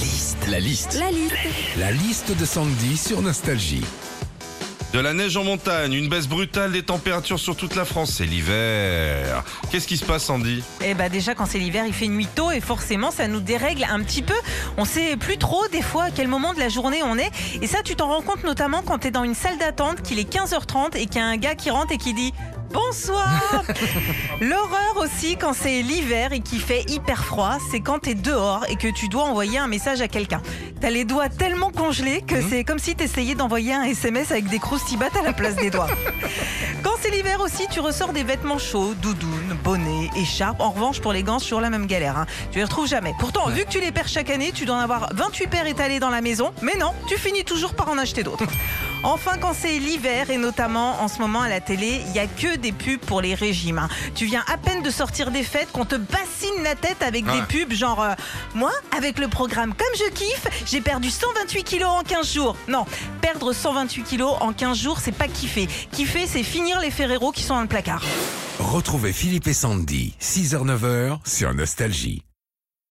liste. La liste. La liste. La liste de Sandy sur Nostalgie. De la neige en montagne, une baisse brutale des températures sur toute la France, c'est l'hiver. Qu'est-ce qui se passe, Sandy? Eh bah déjà quand c'est l'hiver, il fait nuit tôt et forcément ça nous dérègle un petit peu. On sait plus trop des fois à quel moment de la journée on est. Et ça tu t'en rends compte notamment quand t'es dans une salle d'attente, qu'il est 15h30 et qu'il y a un gars qui rentre et qui dit Bonsoir L'horreur aussi quand c'est l'hiver et qu'il fait hyper froid, c'est quand t'es dehors et que tu dois envoyer un message à quelqu'un. T'as les doigts tellement congelés que c'est comme si t'essayais d'envoyer un SMS avec des croustibates à la place des doigts. Quand c'est l'hiver aussi, tu ressors des vêtements chauds, doudounes, bonnets, écharpes. En revanche, pour les gants, c'est toujours la même galère. hein. Tu les retrouves jamais. Pourtant, vu que tu les perds chaque année, tu dois en avoir 28 paires étalées dans la maison. Mais non, tu finis toujours par en acheter d'autres. Enfin, quand c'est l'hiver et notamment en ce moment à la télé, il y a que des pubs pour les régimes. hein. Tu viens à peine de sortir des fêtes qu'on te bassine la tête avec des pubs genre euh, moi avec le programme comme je kiffe, j'ai perdu 128 kilos en 15 jours. Non, perdre 128 kilos en 15 jours, c'est pas kiffer. Kiffer, c'est finir les Ferrero qui sont dans le placard. Retrouvez Philippe et Sandy, 6h-9h sur Nostalgie.